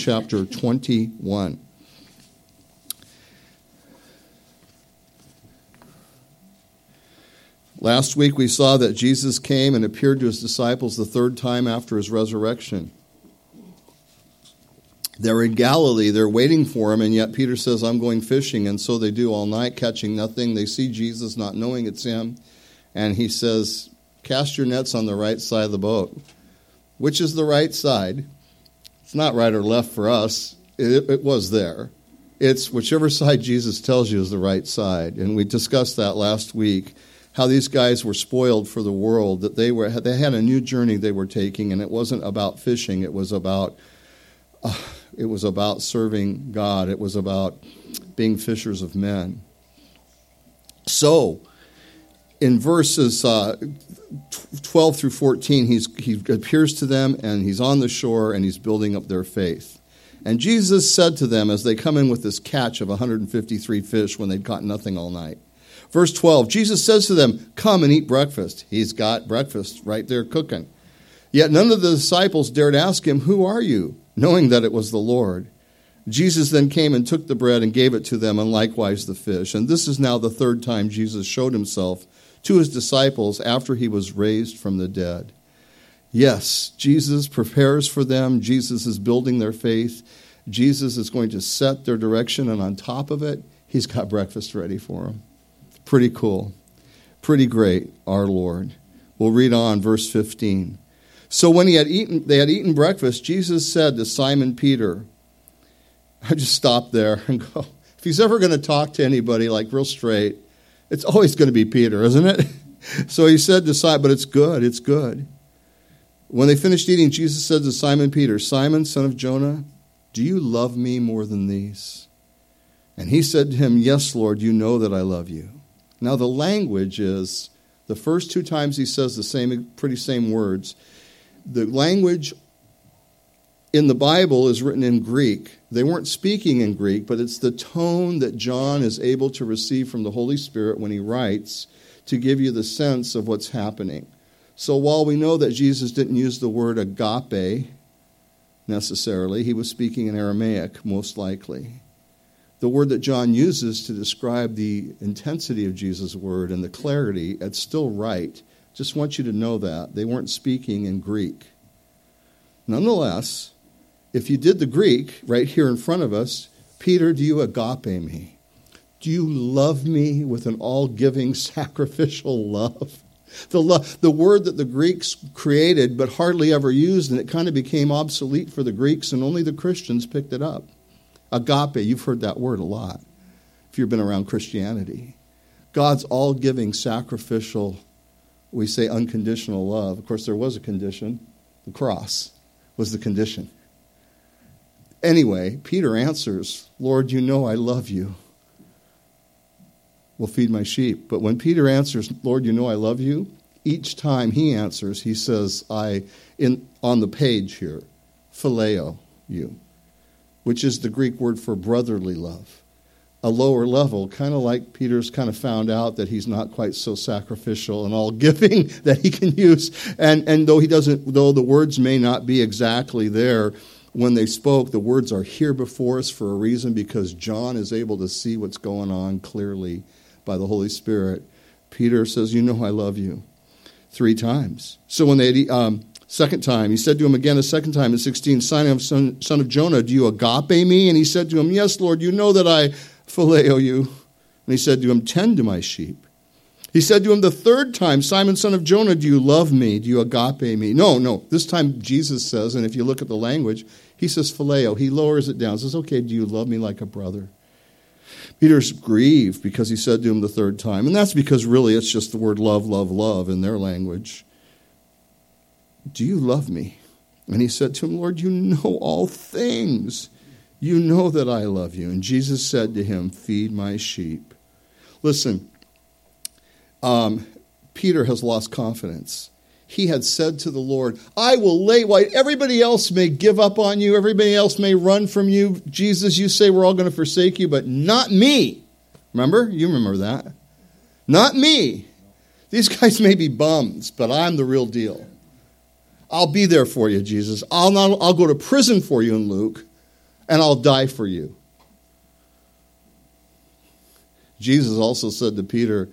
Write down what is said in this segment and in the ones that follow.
chapter 21. Last week we saw that Jesus came and appeared to his disciples the third time after his resurrection. They're in Galilee, they're waiting for him, and yet Peter says, I'm going fishing. And so they do all night, catching nothing. They see Jesus, not knowing it's him. And he says, Cast your nets on the right side of the boat. Which is the right side? It's not right or left for us. It, it, was there. It's whichever side Jesus tells you is the right side. And we discussed that last week. How these guys were spoiled for the world, that they were they had a new journey they were taking, and it wasn't about fishing. It was about uh, it was about serving God. It was about being fishers of men. So, in verses uh, 12 through 14, he's, he appears to them and he's on the shore and he's building up their faith. And Jesus said to them as they come in with this catch of 153 fish when they'd caught nothing all night. Verse 12, Jesus says to them, Come and eat breakfast. He's got breakfast right there cooking. Yet none of the disciples dared ask him, Who are you? knowing that it was the Lord. Jesus then came and took the bread and gave it to them, and likewise the fish. And this is now the third time Jesus showed himself to his disciples after he was raised from the dead. Yes, Jesus prepares for them. Jesus is building their faith. Jesus is going to set their direction, and on top of it, he's got breakfast ready for them. Pretty cool. Pretty great, our Lord. We'll read on, verse 15. So when he had eaten, they had eaten breakfast, Jesus said to Simon Peter, I just stop there and go, if he's ever going to talk to anybody like real straight, it's always going to be Peter, isn't it? So he said to Simon, but it's good, it's good. When they finished eating, Jesus said to Simon Peter, Simon, son of Jonah, do you love me more than these? And he said to him, Yes, Lord, you know that I love you. Now the language is the first two times he says the same pretty same words. The language in the Bible is written in Greek. They weren't speaking in Greek, but it's the tone that John is able to receive from the Holy Spirit when he writes to give you the sense of what's happening. So while we know that Jesus didn't use the word agape necessarily, he was speaking in Aramaic most likely. The word that John uses to describe the intensity of Jesus' word and the clarity, it's still right. Just want you to know that. They weren't speaking in Greek. Nonetheless, if you did the Greek right here in front of us, Peter, do you agape me? Do you love me with an all giving sacrificial love? The, love, the word that the Greeks created but hardly ever used, and it kind of became obsolete for the Greeks, and only the Christians picked it up. Agape, you've heard that word a lot if you've been around Christianity. God's all giving, sacrificial, we say unconditional love. Of course, there was a condition. The cross was the condition. Anyway, Peter answers, Lord, you know I love you. Will feed my sheep. But when Peter answers, Lord, you know I love you, each time he answers, he says, I, in, on the page here, phileo you, which is the Greek word for brotherly love. A lower level, kind of like Peter's kind of found out that he's not quite so sacrificial and all giving that he can use. And, and though he doesn't, though the words may not be exactly there, when they spoke, the words are here before us for a reason because John is able to see what's going on clearly by the Holy Spirit. Peter says, You know I love you. Three times. So when they, um, second time, he said to him again a second time in 16, Simon, son, son of Jonah, do you agape me? And he said to him, Yes, Lord, you know that I phileo you. And he said to him, Tend to my sheep. He said to him the third time, Simon, son of Jonah, do you love me? Do you agape me? No, no. This time Jesus says, and if you look at the language, he says phileo. He lowers it down. He says, okay, do you love me like a brother? Peter's grieved because he said to him the third time. And that's because really it's just the word love, love, love in their language. Do you love me? And he said to him, Lord, you know all things. You know that I love you. And Jesus said to him, Feed my sheep. Listen, um, Peter has lost confidence. He had said to the Lord, I will lay white. Everybody else may give up on you. Everybody else may run from you. Jesus, you say we're all going to forsake you, but not me. Remember? You remember that. Not me. These guys may be bums, but I'm the real deal. I'll be there for you, Jesus. I'll, not, I'll go to prison for you in Luke, and I'll die for you. Jesus also said to Peter,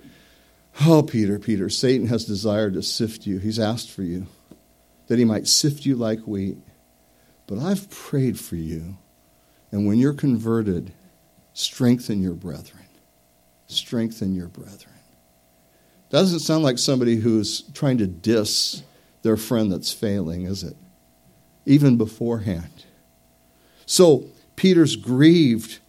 Oh, Peter, Peter, Satan has desired to sift you. He's asked for you, that he might sift you like wheat. But I've prayed for you. And when you're converted, strengthen your brethren. Strengthen your brethren. Doesn't sound like somebody who's trying to diss their friend that's failing, is it? Even beforehand. So Peter's grieved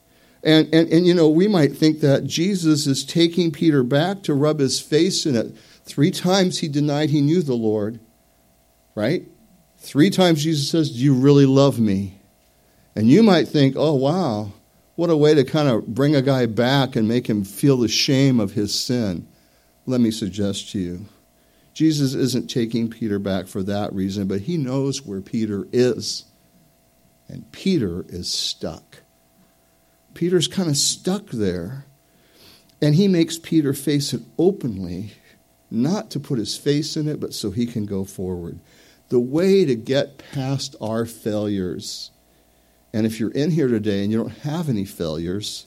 and, and, and, you know, we might think that Jesus is taking Peter back to rub his face in it. Three times he denied he knew the Lord, right? Three times Jesus says, Do you really love me? And you might think, Oh, wow, what a way to kind of bring a guy back and make him feel the shame of his sin. Let me suggest to you Jesus isn't taking Peter back for that reason, but he knows where Peter is. And Peter is stuck. Peter's kind of stuck there. And he makes Peter face it openly, not to put his face in it, but so he can go forward. The way to get past our failures, and if you're in here today and you don't have any failures,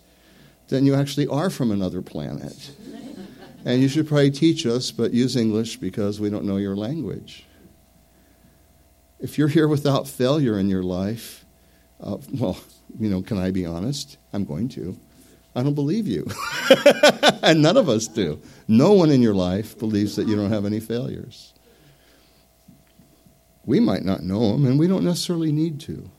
then you actually are from another planet. and you should probably teach us, but use English because we don't know your language. If you're here without failure in your life, uh, well, you know, can I be honest? I'm going to. I don't believe you. and none of us do. No one in your life believes that you don't have any failures. We might not know them, and we don't necessarily need to.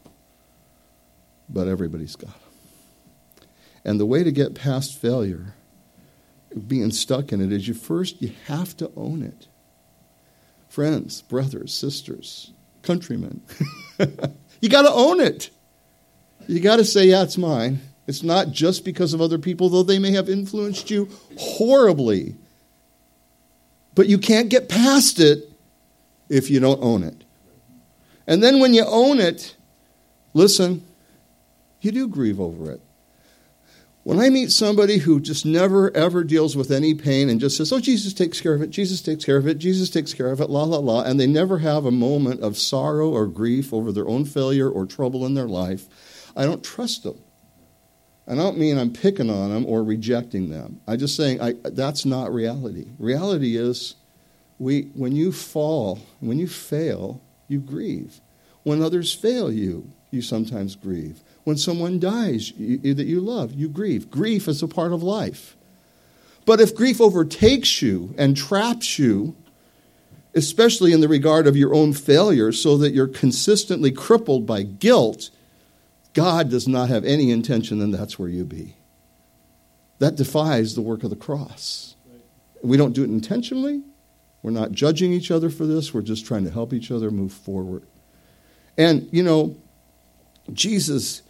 But everybody's got them. And the way to get past failure, being stuck in it, is you first you have to own it. Friends, brothers, sisters, countrymen, you got to own it. You got to say, yeah, it's mine. It's not just because of other people, though they may have influenced you horribly. But you can't get past it if you don't own it. And then when you own it, listen, you do grieve over it. When I meet somebody who just never ever deals with any pain and just says, Oh, Jesus takes care of it, Jesus takes care of it, Jesus takes care of it, la, la, la, and they never have a moment of sorrow or grief over their own failure or trouble in their life, I don't trust them. And I don't mean I'm picking on them or rejecting them. I'm just saying I, that's not reality. Reality is we, when you fall, when you fail, you grieve. When others fail you, you sometimes grieve. When someone dies you, that you love, you grieve. Grief is a part of life. But if grief overtakes you and traps you, especially in the regard of your own failure, so that you're consistently crippled by guilt, God does not have any intention, and that's where you be. That defies the work of the cross. We don't do it intentionally. We're not judging each other for this. We're just trying to help each other move forward. And, you know, Jesus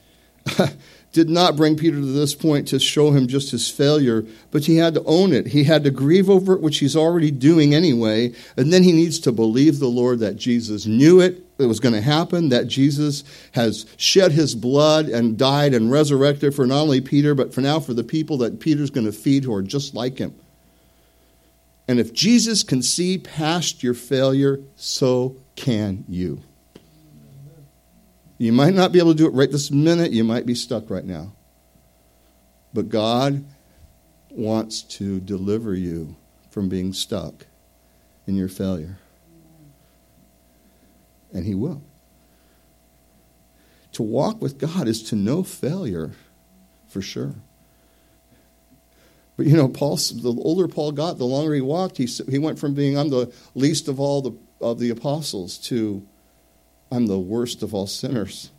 did not bring Peter to this point to show him just his failure, but he had to own it. He had to grieve over it, which he's already doing anyway. And then he needs to believe the Lord that Jesus knew it, it was going to happen, that Jesus has shed his blood and died and resurrected for not only Peter, but for now for the people that Peter's going to feed who are just like him. And if Jesus can see past your failure, so can you. You might not be able to do it right this minute. You might be stuck right now. But God wants to deliver you from being stuck in your failure. And He will. To walk with God is to know failure for sure. But you know, Paul, the older Paul got, the longer he walked, he, he went from being, I'm the least of all the, of the apostles, to I'm the worst of all sinners.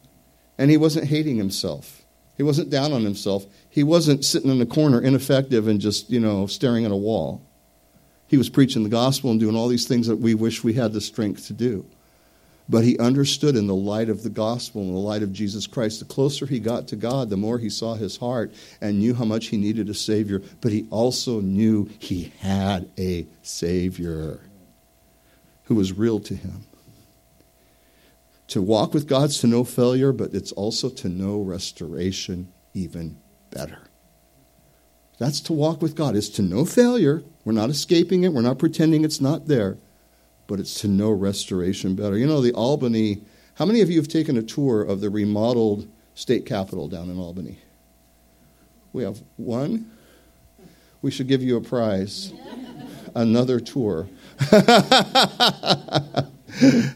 And he wasn't hating himself. He wasn't down on himself. He wasn't sitting in a corner ineffective and just, you know, staring at a wall. He was preaching the gospel and doing all these things that we wish we had the strength to do. But he understood in the light of the gospel, in the light of Jesus Christ, the closer he got to God, the more he saw his heart and knew how much he needed a Savior. But he also knew he had a Savior who was real to him. To walk with God's to know failure, but it's also to know restoration even better. That's to walk with God, is to know failure. We're not escaping it, we're not pretending it's not there, but it's to know restoration better. You know, the Albany, how many of you have taken a tour of the remodeled state capitol down in Albany. We have one. We should give you a prize. Another tour.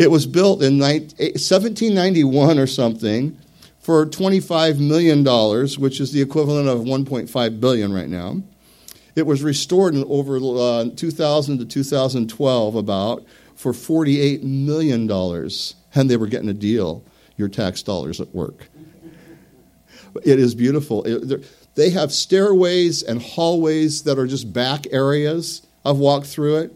it was built in 1791 or something for $25 million, which is the equivalent of 1.5 billion right now. It was restored in over uh, 2000 to 2012 about for $48 million, and they were getting a deal. Your tax dollars at work. It is beautiful. It, they have stairways and hallways that are just back areas. I've walked through it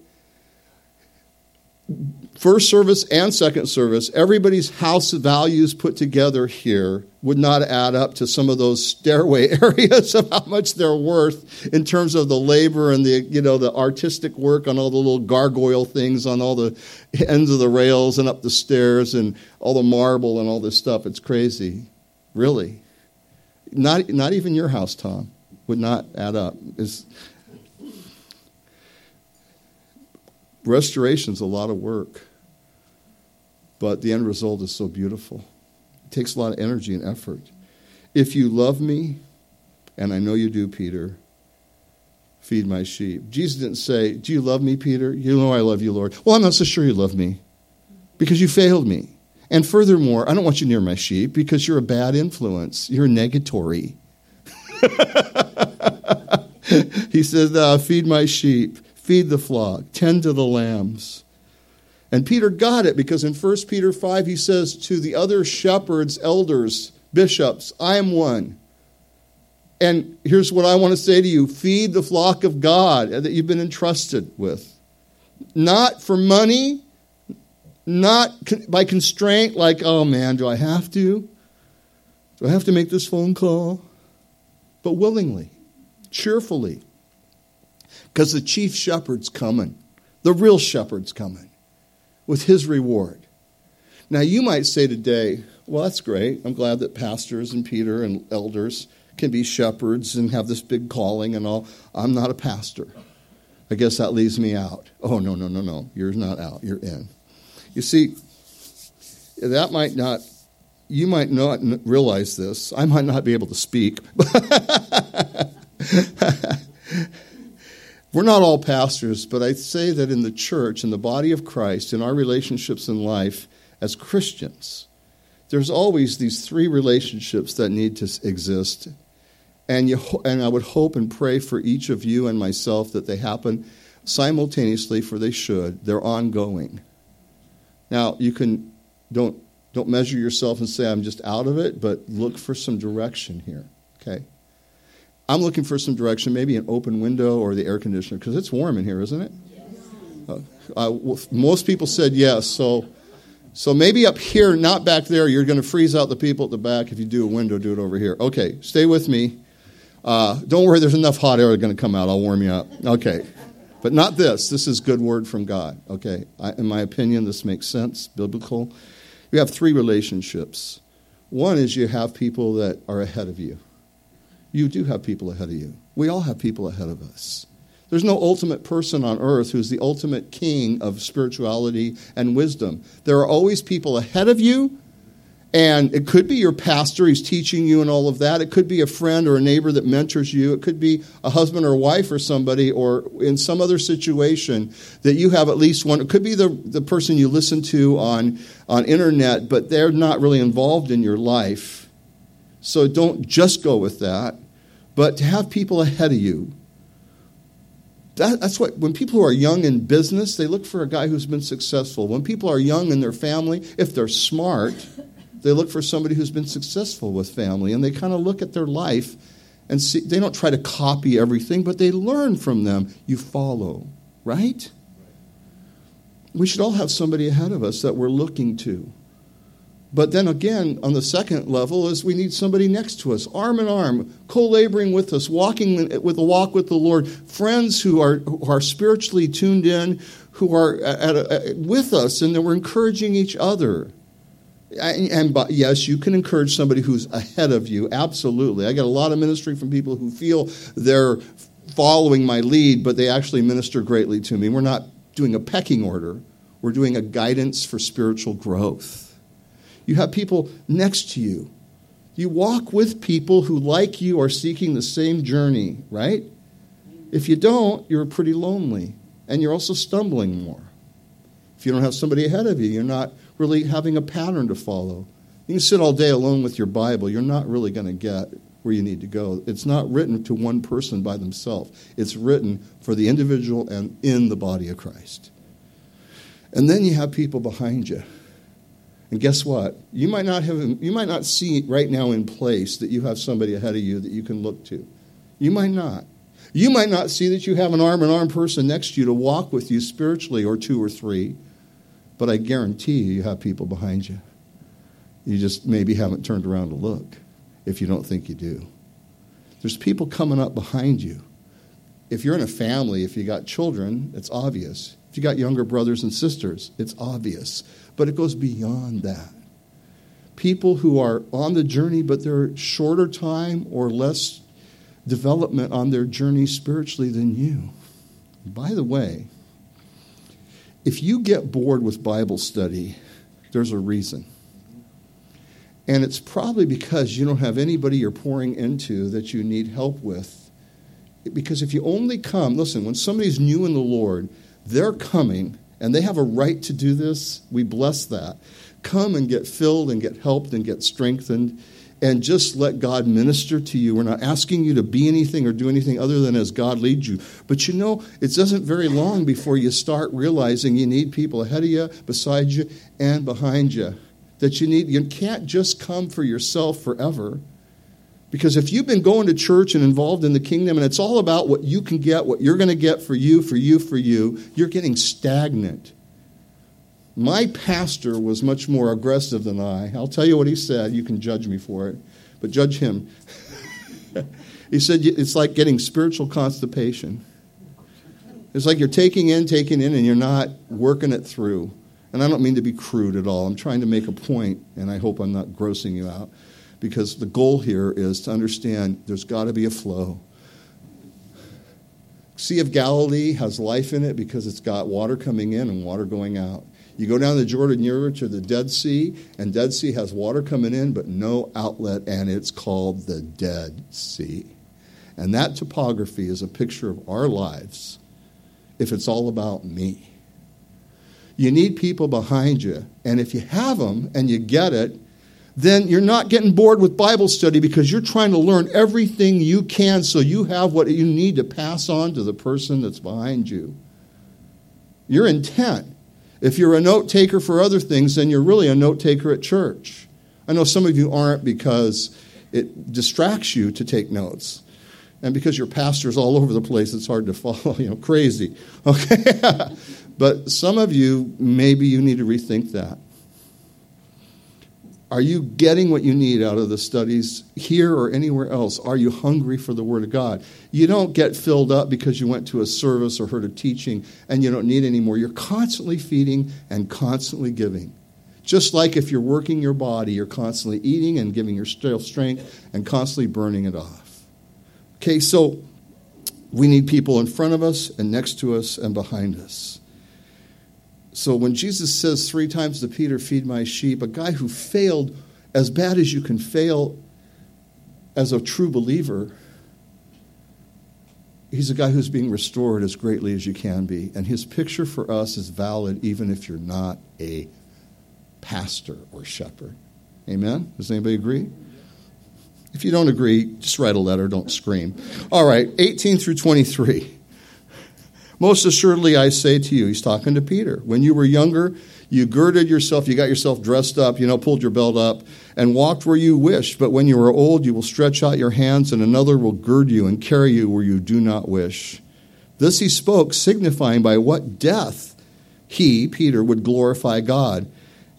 first service and second service, everybody's house values put together here would not add up to some of those stairway areas of how much they're worth in terms of the labor and the you know the artistic work on all the little gargoyle things on all the ends of the rails and up the stairs and all the marble and all this stuff. It's crazy, really. Not not even your house, Tom, would not add up. It's, Restoration is a lot of work, but the end result is so beautiful. It takes a lot of energy and effort. If you love me, and I know you do, Peter, feed my sheep. Jesus didn't say, Do you love me, Peter? You know I love you, Lord. Well, I'm not so sure you love me because you failed me. And furthermore, I don't want you near my sheep because you're a bad influence. You're negatory. he says, uh, Feed my sheep feed the flock, tend to the lambs. And Peter got it because in 1 Peter 5 he says to the other shepherds, elders, bishops, I am one. And here's what I want to say to you feed the flock of God that you've been entrusted with. Not for money, not by constraint, like, oh man, do I have to? Do I have to make this phone call? But willingly, cheerfully. Because the chief shepherd's coming, the real shepherd's coming with his reward. Now, you might say today, well, that's great. I'm glad that pastors and Peter and elders can be shepherds and have this big calling and all. I'm not a pastor. I guess that leaves me out. Oh, no, no, no, no. You're not out. You're in. You see, that might not, you might not realize this. I might not be able to speak. We're not all pastors, but I say that in the church, in the body of Christ, in our relationships in life as Christians, there's always these three relationships that need to exist. And, you, and I would hope and pray for each of you and myself that they happen simultaneously, for they should. They're ongoing. Now, you can, don't, don't measure yourself and say, I'm just out of it, but look for some direction here, okay? I'm looking for some direction, maybe an open window or the air conditioner, because it's warm in here, isn't it? Yes. Uh, most people said yes, so so maybe up here, not back there. You're going to freeze out the people at the back. If you do a window, do it over here. Okay, stay with me. Uh, don't worry, there's enough hot air going to come out. I'll warm you up. Okay, but not this. This is good word from God. Okay, I, in my opinion, this makes sense, biblical. You have three relationships. One is you have people that are ahead of you you do have people ahead of you. We all have people ahead of us. There's no ultimate person on earth who's the ultimate king of spirituality and wisdom. There are always people ahead of you, and it could be your pastor, he's teaching you and all of that. It could be a friend or a neighbor that mentors you. It could be a husband or wife or somebody, or in some other situation that you have at least one. It could be the, the person you listen to on, on internet, but they're not really involved in your life. So don't just go with that. But to have people ahead of you, that, that's what, when people who are young in business, they look for a guy who's been successful. When people are young in their family, if they're smart, they look for somebody who's been successful with family. And they kind of look at their life and see, they don't try to copy everything, but they learn from them. You follow, right? We should all have somebody ahead of us that we're looking to. But then again, on the second level, is we need somebody next to us, arm in arm, co-laboring with us, walking with a walk with the Lord, friends who are who are spiritually tuned in, who are at a, at, with us, and then we're encouraging each other. And, and but yes, you can encourage somebody who's ahead of you. Absolutely, I get a lot of ministry from people who feel they're following my lead, but they actually minister greatly to me. We're not doing a pecking order; we're doing a guidance for spiritual growth You have people next to you. You walk with people who, like you, are seeking the same journey, right? If you don't, you're pretty lonely and you're also stumbling more. If you don't have somebody ahead of you, you're not really having a pattern to follow. You can sit all day alone with your Bible, you're not really going to get where you need to go. It's not written to one person by themselves, it's written for the individual and in the body of Christ. And then you have people behind you. And guess what? You might not have you might not see right now in place that you have somebody ahead of you that you can look to. You might not. You might not see that you have an arm in arm person next to you to walk with you spiritually or two or three. But I guarantee you you have people behind you. You just maybe haven't turned around to look if you don't think you do. There's people coming up behind you. If you're in a family, if you got children, it's obvious. If you got younger brothers and sisters, it's obvious. But it goes beyond that. People who are on the journey, but they're shorter time or less development on their journey spiritually than you. By the way, if you get bored with Bible study, there's a reason. And it's probably because you don't have anybody you're pouring into that you need help with. Because if you only come, listen, when somebody's new in the Lord, they're coming and they have a right to do this. We bless that. Come and get filled and get helped and get strengthened and just let God minister to you. We're not asking you to be anything or do anything other than as God leads you. But you know, it doesn't very long before you start realizing you need people ahead of you, beside you, and behind you that you need. You can't just come for yourself forever. Because if you've been going to church and involved in the kingdom and it's all about what you can get, what you're going to get for you, for you, for you, you're getting stagnant. My pastor was much more aggressive than I. I'll tell you what he said. You can judge me for it, but judge him. he said it's like getting spiritual constipation. It's like you're taking in, taking in, and you're not working it through. And I don't mean to be crude at all. I'm trying to make a point, and I hope I'm not grossing you out. Because the goal here is to understand there's got to be a flow. Sea of Galilee has life in it because it's got water coming in and water going out. You go down the Jordan River to the Dead Sea, and Dead Sea has water coming in but no outlet, and it's called the Dead Sea. And that topography is a picture of our lives if it's all about me. You need people behind you. And if you have them and you get it, then you're not getting bored with Bible study because you're trying to learn everything you can so you have what you need to pass on to the person that's behind you. Your intent. If you're a note taker for other things, then you're really a note taker at church. I know some of you aren't because it distracts you to take notes. And because your pastor's all over the place, it's hard to follow, you know, crazy. Okay? But some of you, maybe you need to rethink that. Are you getting what you need out of the studies here or anywhere else? Are you hungry for the Word of God? You don't get filled up because you went to a service or heard a teaching and you don't need any more. You're constantly feeding and constantly giving. Just like if you're working your body, you're constantly eating and giving yourself strength and constantly burning it off. Okay, so we need people in front of us and next to us and behind us. So when Jesus says three times to Peter, Feed my sheep, a guy who failed as bad as you can fail as a true believer, he's a guy who's being restored as greatly as you can be. And his picture for us is valid even if you're not a pastor or shepherd. Amen? Does anybody agree? If you don't agree, just write a letter, don't scream. All right, 18 through 23. Most assuredly, I say to you, he's talking to Peter, when you were younger, you girded yourself, you got yourself dressed up, you know, pulled your belt up, and walked where you wished. But when you are old, you will stretch out your hands, and another will gird you and carry you where you do not wish. This he spoke, signifying by what death he, Peter, would glorify God.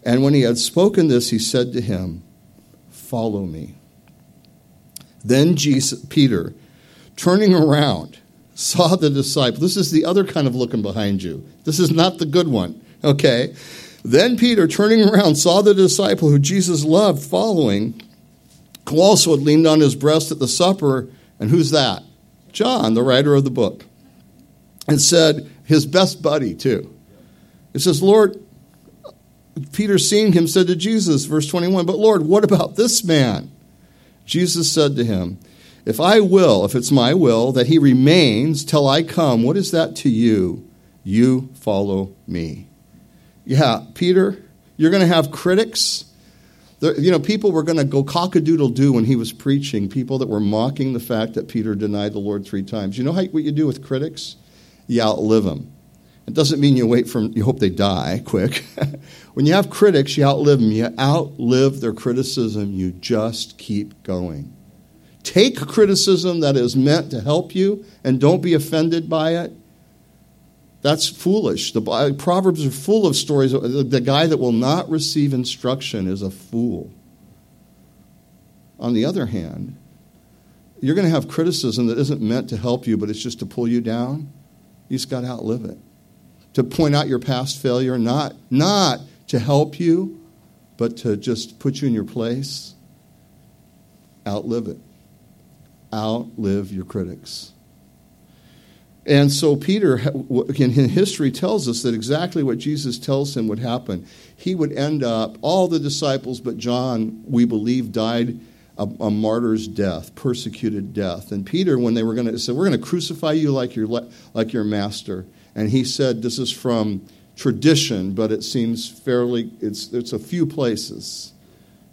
And when he had spoken this, he said to him, Follow me. Then Jesus, Peter, turning around, saw the disciple. This is the other kind of looking behind you. This is not the good one. Okay? Then Peter, turning around, saw the disciple who Jesus loved following, who also had leaned on his breast at the supper. And who's that? John, the writer of the book. And said, his best buddy, too. It says, Lord, Peter, seeing him, said to Jesus, verse 21, But Lord, what about this man? Jesus said to him, If I will, if it's my will, that he remains till I come, what is that to you? You follow me. Yeah, Peter, you're going to have critics. You know, people were going to go cock a doodle doo when he was preaching, people that were mocking the fact that Peter denied the Lord three times. You know how, what you do with critics? You outlive them. It doesn't mean you wait for you hope they die quick. when you have critics, you outlive them. You outlive their criticism. You just keep going. Take criticism that is meant to help you and don't be offended by it. That's foolish. The Proverbs are full of stories. The guy that will not receive instruction is a fool. On the other hand, you're going to have criticism that isn't meant to help you, but it's just to pull you down. You just got to outlive it to point out your past failure, not, not to help you, but to just put you in your place. Outlive it. Outlive your critics. And so Peter, in history, tells us that exactly what Jesus tells him would happen. He would end up, all the disciples but John, we believe, died a, a martyr's death, persecuted death. And Peter, when they were going to say, "We're going to crucify you like your like your master," And he said, this is from tradition, but it seems fairly, it's, it's a few places.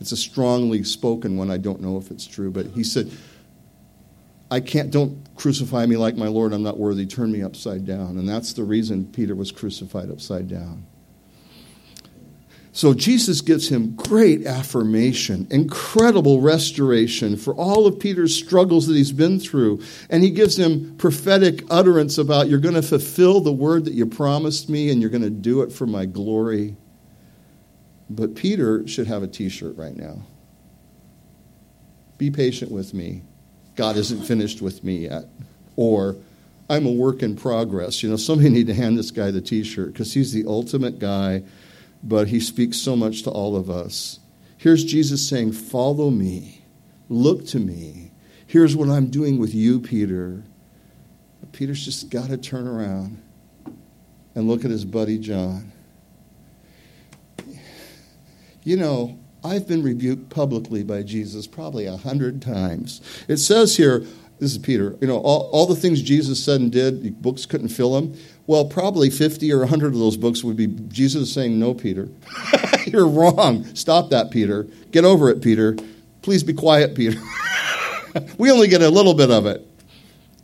It's a strongly spoken one. I don't know if it's true, but he said, I can't, don't crucify me like my Lord. I'm not worthy. Turn me upside down. And that's the reason Peter was crucified upside down. So Jesus gives him great affirmation, incredible restoration for all of Peter's struggles that he's been through. And he gives him prophetic utterance about you're going to fulfill the word that you promised me and you're going to do it for my glory. But Peter should have a t shirt right now. Be patient with me. God isn't finished with me yet. Or, I'm a work in progress. You know, somebody need to hand this guy the t shirt because he's the ultimate guy but he speaks so much to all of us. Here's Jesus saying, Follow me, look to me. Here's what I'm doing with you, Peter. But Peter's just got to turn around and look at his buddy John. You know, I've been rebuked publicly by Jesus probably a hundred times. It says here, this is Peter, you know, all, all the things Jesus said and did, books couldn't fill them. Well, probably 50 or 100 of those books would be Jesus saying, No, Peter. You're wrong. Stop that, Peter. Get over it, Peter. Please be quiet, Peter. we only get a little bit of it.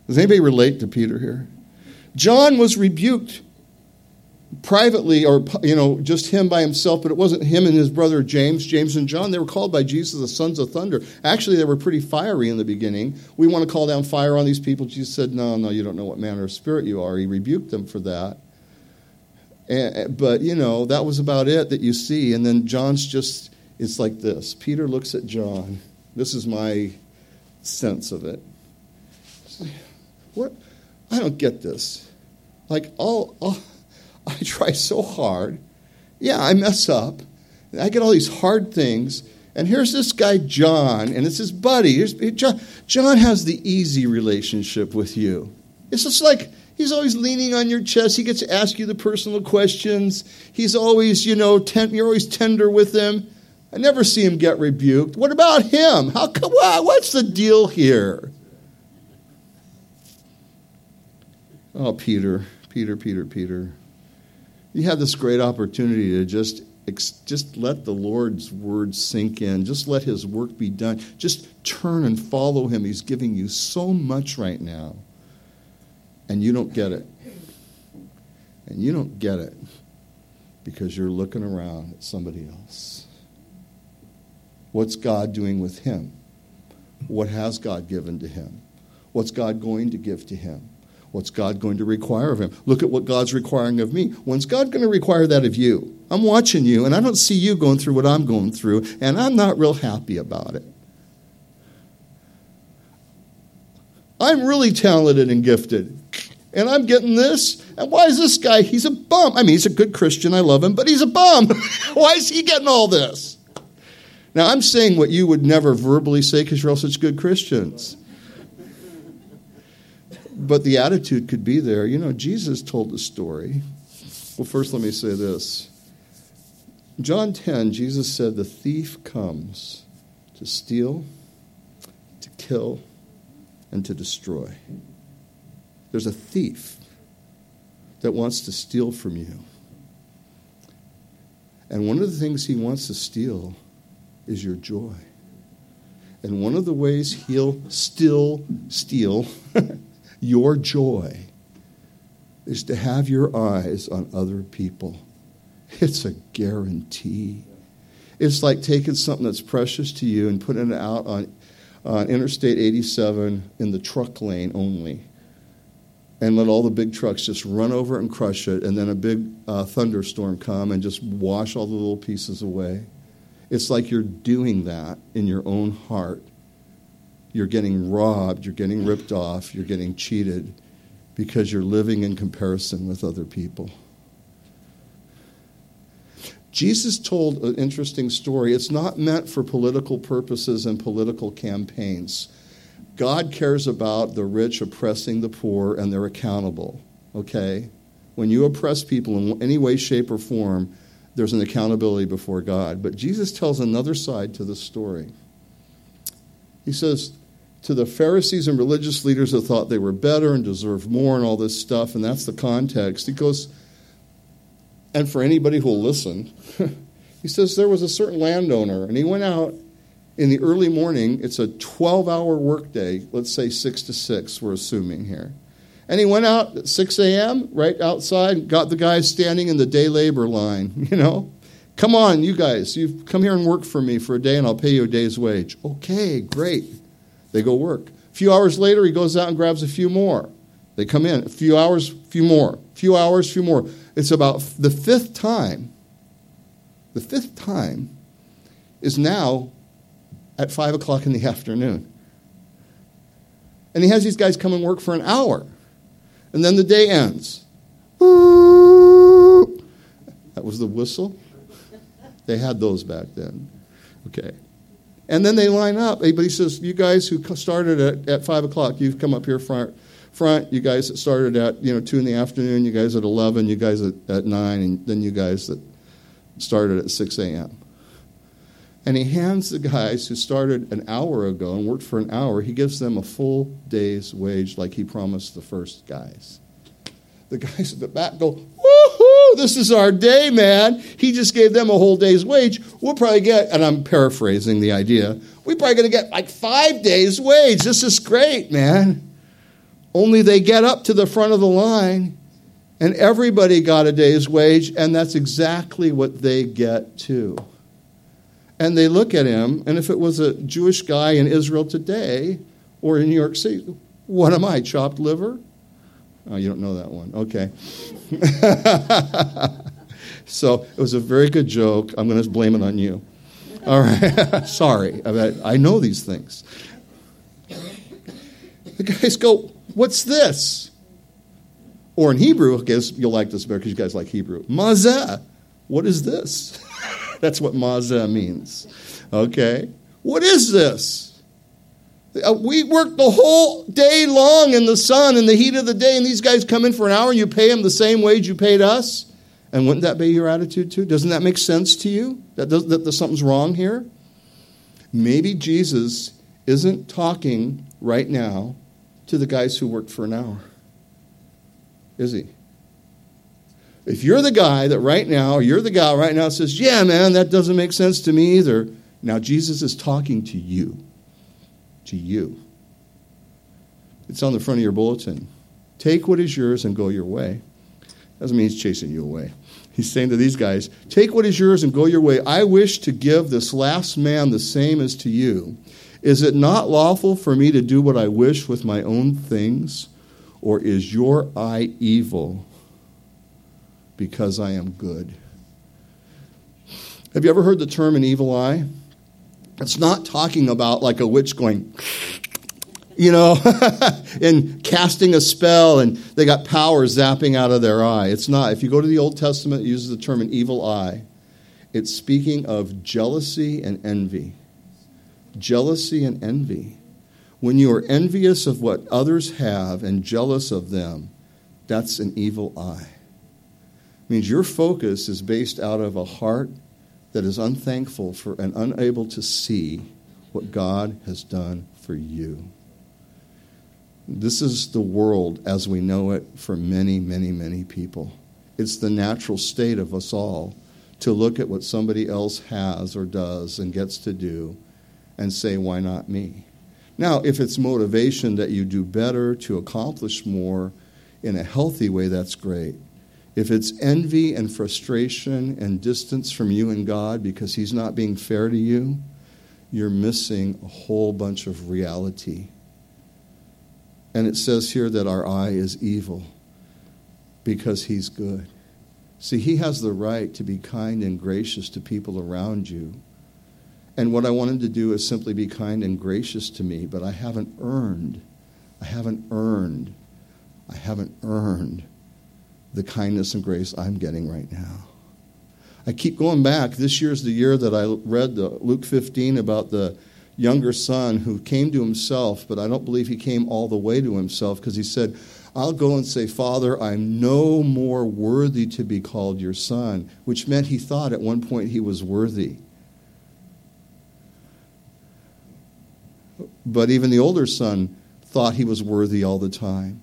Does anybody relate to Peter here? John was rebuked privately or you know just him by himself but it wasn't him and his brother james. James and john they were called by jesus the sons of thunder. Actually they were pretty fiery in the beginning. We want to call down fire on these people. Jesus said no no you don't know what manner of spirit you are. He rebuked them for that. And, but you know that was about it that you see. And then john's just it's like this. Peter looks at john. This is my sense of it. What? I don't get this. Like all, all I try so hard. Yeah, I mess up. I get all these hard things. And here's this guy, John, and it's his buddy. Here's, John, John has the easy relationship with you. It's just like he's always leaning on your chest. He gets to ask you the personal questions. He's always, you know, ten, you're always tender with him. I never see him get rebuked. What about him? How come, what's the deal here? Oh, Peter, Peter, Peter, Peter you have this great opportunity to just just let the Lord's word sink in. Just let his work be done. Just turn and follow him. He's giving you so much right now. And you don't get it. And you don't get it because you're looking around at somebody else. What's God doing with him? What has God given to him? What's God going to give to him? What's God going to require of him? Look at what God's requiring of me. When's God going to require that of you? I'm watching you, and I don't see you going through what I'm going through, and I'm not real happy about it. I'm really talented and gifted, and I'm getting this. And why is this guy? He's a bum. I mean, he's a good Christian. I love him, but he's a bum. why is he getting all this? Now, I'm saying what you would never verbally say because you're all such good Christians but the attitude could be there. You know, Jesus told the story. Well, first, let me say this John 10, Jesus said, The thief comes to steal, to kill, and to destroy. There's a thief that wants to steal from you. And one of the things he wants to steal is your joy. And one of the ways he'll still steal your joy is to have your eyes on other people. It's a guarantee. It's like taking something that's precious to you and putting it out on, on Interstate 87 in the truck lane only. And let all the big trucks just run over and crush it, and then a big uh, thunderstorm come and just wash all the little pieces away. It's like you're doing that in your own heart. You're getting robbed, you're getting ripped off, you're getting cheated because you're living in comparison with other people. Jesus told an interesting story. It's not meant for political purposes and political campaigns. God cares about the rich oppressing the poor, and they're accountable. Okay? When you oppress people in any way, shape, or form, there's an accountability before God. But Jesus tells another side to the story. He says to the Pharisees and religious leaders that thought they were better and deserved more and all this stuff, and that's the context. He goes, and for anybody who will listen, he says there was a certain landowner, and he went out in the early morning. It's a 12 hour workday, let's say 6 to 6, we're assuming here. And he went out at 6 a.m., right outside, got the guys standing in the day labor line, you know. Come on, you guys, you come here and work for me for a day and I'll pay you a day's wage. Okay, great. They go work. A few hours later, he goes out and grabs a few more. They come in. A few hours, a few more. A few hours, a few more. It's about the fifth time. The fifth time is now at 5 o'clock in the afternoon. And he has these guys come and work for an hour and then the day ends. That was the whistle. They had those back then. Okay. And then they line up. Everybody says, You guys who started at, at 5 o'clock, you've come up here front. Front, you guys that started at you know two in the afternoon, you guys at eleven, you guys at, at nine, and then you guys that started at six a.m. And he hands the guys who started an hour ago and worked for an hour, he gives them a full day's wage like he promised the first guys. The guys at the back go, this is our day, man. He just gave them a whole day's wage. We'll probably get, and I'm paraphrasing the idea, we're probably going to get like five days' wage. This is great, man. Only they get up to the front of the line and everybody got a day's wage, and that's exactly what they get too. And they look at him, and if it was a Jewish guy in Israel today or in New York City, what am I, chopped liver? Oh, you don't know that one. Okay. so it was a very good joke. I'm going to blame it on you. All right. Sorry. I know these things. The guys go, What's this? Or in Hebrew, I guess you'll like this better because you guys like Hebrew. Mazeh. What is this? That's what mazeh means. Okay? What is this? Uh, we work the whole day long in the sun in the heat of the day, and these guys come in for an hour and you pay them the same wage you paid us? And wouldn't that be your attitude too? Doesn't that make sense to you? That, does, that, that something's wrong here? Maybe Jesus isn't talking right now to the guys who worked for an hour. Is he? If you're the guy that right now, you're the guy right now says, Yeah, man, that doesn't make sense to me either. Now, Jesus is talking to you. To you. It's on the front of your bulletin. Take what is yours and go your way. Doesn't mean he's chasing you away. He's saying to these guys, Take what is yours and go your way. I wish to give this last man the same as to you. Is it not lawful for me to do what I wish with my own things? Or is your eye evil because I am good. Have you ever heard the term an evil eye? It's not talking about like a witch going, you know, and casting a spell and they got power zapping out of their eye. It's not. If you go to the Old Testament, it uses the term an evil eye. It's speaking of jealousy and envy. Jealousy and envy. When you are envious of what others have and jealous of them, that's an evil eye It means your focus is based out of a heart that is unthankful for and unable to see what God has done for you. This is the world as we know it for many, many, many people. It's the natural state of us all to look at what somebody else has or does and gets to do and say, why not me? Now, if it's motivation that you do better to accomplish more in a healthy way, that's great. If it's envy and frustration and distance from you and God because He's not being fair to you, you're missing a whole bunch of reality. And it says here that our eye is evil because He's good. See, He has the right to be kind and gracious to people around you. And what I wanted to do is simply be kind and gracious to me, but I haven't earned, I haven't earned, I haven't earned the kindness and grace I'm getting right now. I keep going back. This year's the year that I read the Luke 15 about the younger son who came to himself, but I don't believe he came all the way to himself because he said, I'll go and say, Father, I'm no more worthy to be called your son, which meant he thought at one point he was worthy. But even the older son thought he was worthy all the time.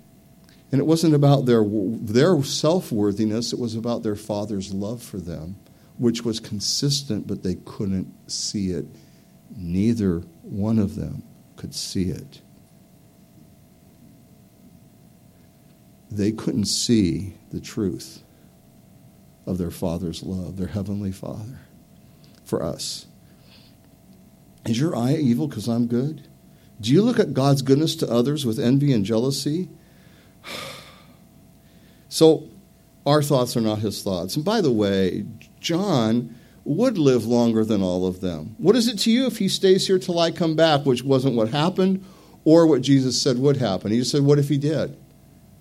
And it wasn't about their, their self worthiness, it was about their father's love for them, which was consistent, but they couldn't see it. Neither one of them could see it. They couldn't see the truth of their father's love, their heavenly father, for us. Is your eye evil because I'm good? Do you look at God's goodness to others with envy and jealousy? So our thoughts are not his thoughts. And by the way, John would live longer than all of them. What is it to you if he stays here till I come back, which wasn't what happened or what Jesus said would happen? He just said, What if he did?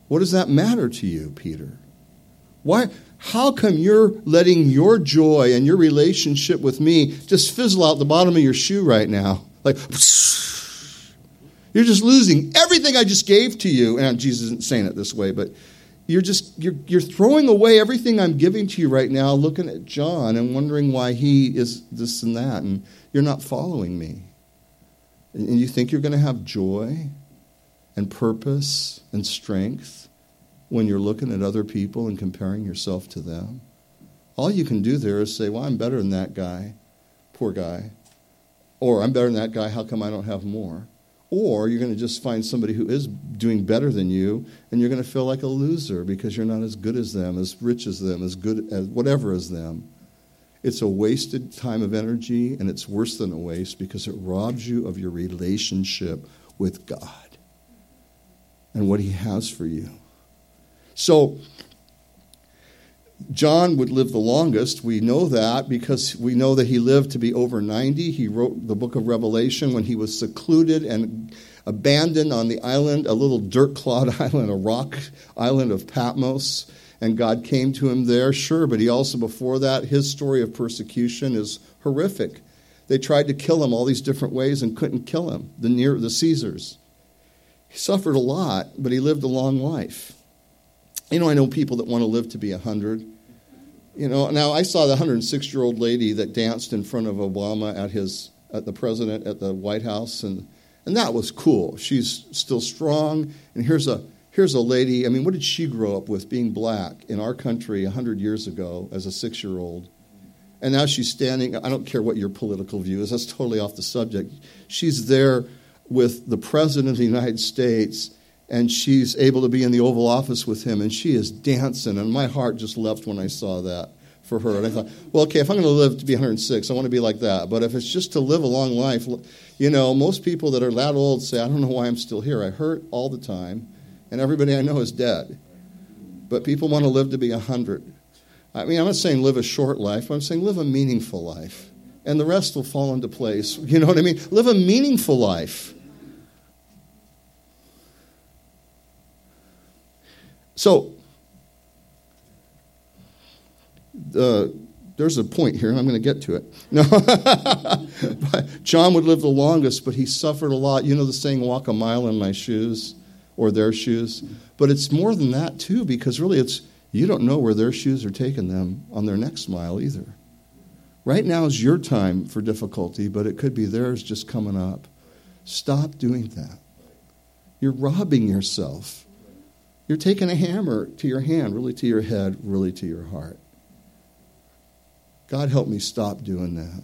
What does that matter to you, Peter? Why? How come you're letting your joy and your relationship with me just fizzle out the bottom of your shoe right now? Like, you're just losing everything I just gave to you. And Jesus isn't saying it this way, but you're just you're, you're throwing away everything i'm giving to you right now looking at john and wondering why he is this and that and you're not following me. And you think you're going to have joy and purpose and strength when you're looking at other people and comparing yourself to them? All you can do there is say well i'm better than that guy poor guy. Or i'm better than that guy how come i don't have more or you're going to just find somebody who is doing better than you, and you're going to feel like a loser because you're not as good as them, as rich as them, as good as whatever as them. It's a wasted time of energy, and it's worse than a waste because it robs you of your relationship with God and what He has for you. So, John would live the longest. We know that because we know that he lived to be over 90. He wrote the book of Revelation when he was secluded and abandoned on the island, a little dirt clod island, a rock island of Patmos. And God came to him there, sure, but he also, before that, his story of persecution is horrific. They tried to kill him all these different ways and couldn't kill him, the, near, the Caesars. He suffered a lot, but he lived a long life. You know, I know people that want to live to be 100. You know, now I saw the 106 year old lady that danced in front of Obama at his at the president at the White House, and and that was cool. She's still strong, and here's a here's a lady. I mean, what did she grow up with? Being black in our country 100 years ago as a six year old, and now she's standing. I don't care what your political view is. That's totally off the subject. She's there with the president of the United States and she's able to be in the Oval Office with him, and she is dancing. And my heart just leapt when I saw that for her. And I thought, well, okay, if I'm going to live to be 106, I want to be like that. But if it's just to live a long life, you know, most people that are that old say, I don't know why I'm still here. I hurt all the time, and everybody I know is dead. But people want to live to be 100. I mean, I'm not saying live a short life, I'm saying live a meaningful life. And the rest will fall into place. You know what I mean? Live a meaningful life. So, uh, there's a point here, and I'm going to get to it. No, John would live the longest, but he suffered a lot. You know the saying, "Walk a mile in my shoes," or their shoes. But it's more than that too, because really, it's you don't know where their shoes are taking them on their next mile either. Right now is your time for difficulty, but it could be theirs just coming up. Stop doing that. You're robbing yourself. You're taking a hammer to your hand, really to your head, really to your heart. God, help me stop doing that.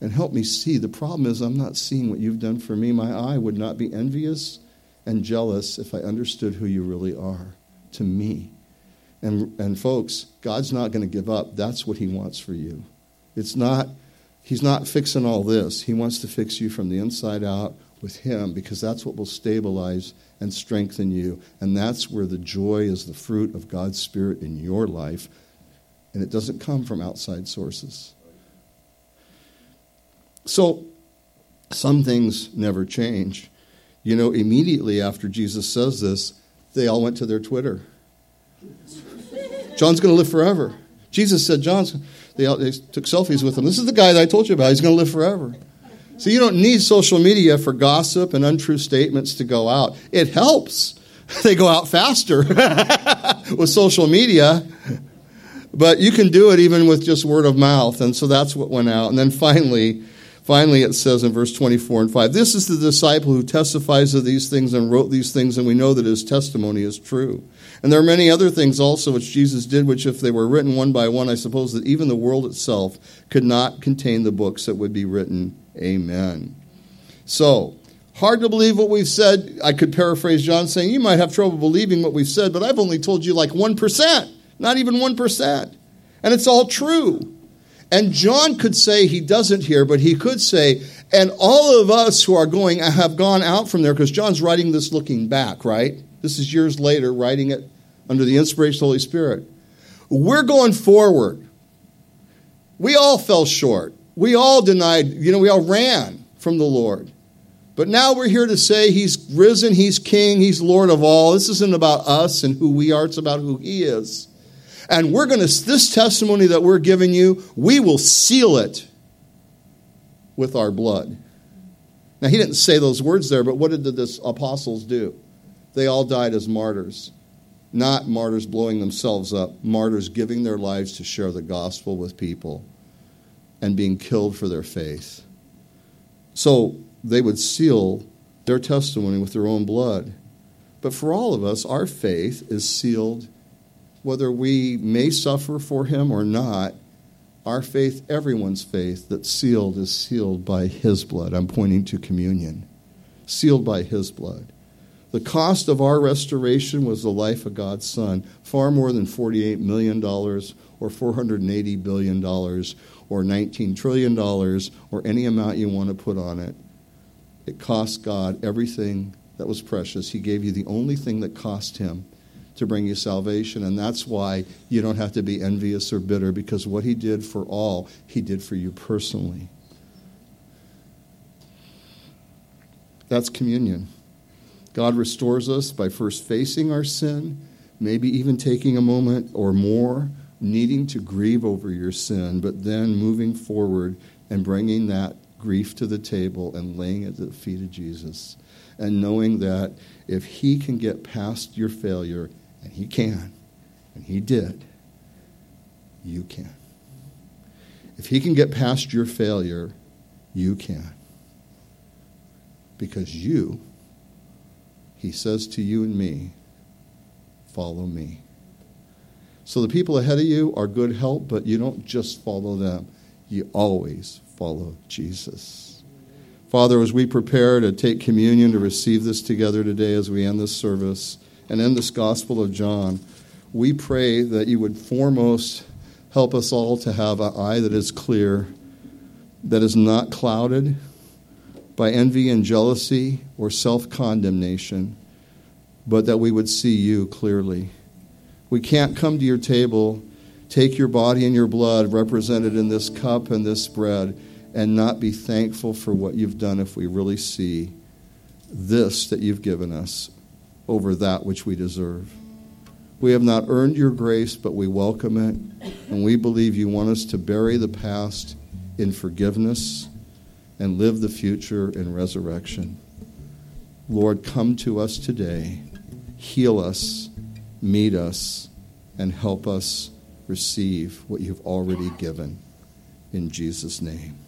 And help me see. The problem is, I'm not seeing what you've done for me. My eye would not be envious and jealous if I understood who you really are to me. And, and folks, God's not going to give up. That's what He wants for you. It's not, He's not fixing all this. He wants to fix you from the inside out with Him because that's what will stabilize and strengthen you. And that's where the joy is the fruit of God's Spirit in your life. And it doesn't come from outside sources. So, some things never change. You know, immediately after Jesus says this, they all went to their Twitter. John's going to live forever. Jesus said, John's, they, they took selfies with him. This is the guy that I told you about. He's going to live forever. So you don't need social media for gossip and untrue statements to go out. It helps. They go out faster with social media. But you can do it even with just word of mouth. And so that's what went out. And then finally, Finally, it says in verse 24 and 5 This is the disciple who testifies of these things and wrote these things, and we know that his testimony is true. And there are many other things also which Jesus did, which, if they were written one by one, I suppose that even the world itself could not contain the books that would be written. Amen. So, hard to believe what we've said. I could paraphrase John saying, You might have trouble believing what we've said, but I've only told you like 1%, not even 1%. And it's all true. And John could say he doesn't here, but he could say, and all of us who are going have gone out from there, because John's writing this looking back, right? This is years later, writing it under the inspiration of the Holy Spirit. We're going forward. We all fell short. We all denied, you know, we all ran from the Lord. But now we're here to say He's risen, He's King, He's Lord of all. This isn't about us and who we are, it's about who He is. And we're going to, this testimony that we're giving you, we will seal it with our blood. Now, he didn't say those words there, but what did the apostles do? They all died as martyrs. Not martyrs blowing themselves up, martyrs giving their lives to share the gospel with people and being killed for their faith. So they would seal their testimony with their own blood. But for all of us, our faith is sealed whether we may suffer for him or not, our faith, everyone's faith that's sealed, is sealed by his blood. I'm pointing to communion. Sealed by his blood. The cost of our restoration was the life of God's Son, far more than $48 million or $480 billion or $19 trillion or any amount you want to put on it. It cost God everything that was precious. He gave you the only thing that cost him to bring you salvation. And that's why you don't have to be envious or bitter because what he did for all, he did for you personally. That's communion. God restores us by first facing our sin, maybe even taking a moment or more, needing to grieve over your sin, but then moving forward and bringing that grief to the table and laying it at the feet of Jesus. And knowing that if He can get past your failure, and He can, and He did, you can. If He can get past your failure, you can. Because you, He says to you and me, follow me. So the people ahead of you are good help, but you don't just follow them, you always follow Jesus. Father, as we prepare to take communion, to receive this together today as we end this service, and in this Gospel of John, we pray that you would foremost help us all to have an eye that is clear, that is not clouded by envy and jealousy or self condemnation, but that we would see you clearly. We can't come to your table, take your body and your blood represented in this cup and this bread, and not be thankful for what you've done if we really see this that you've given us over that which we deserve. We have not earned your grace, but we welcome it, and we believe you want us to bury the past in forgiveness and live the future in resurrection. Lord, come to us today, heal us, meet us, and help us receive what you've already given. in Jesus' name.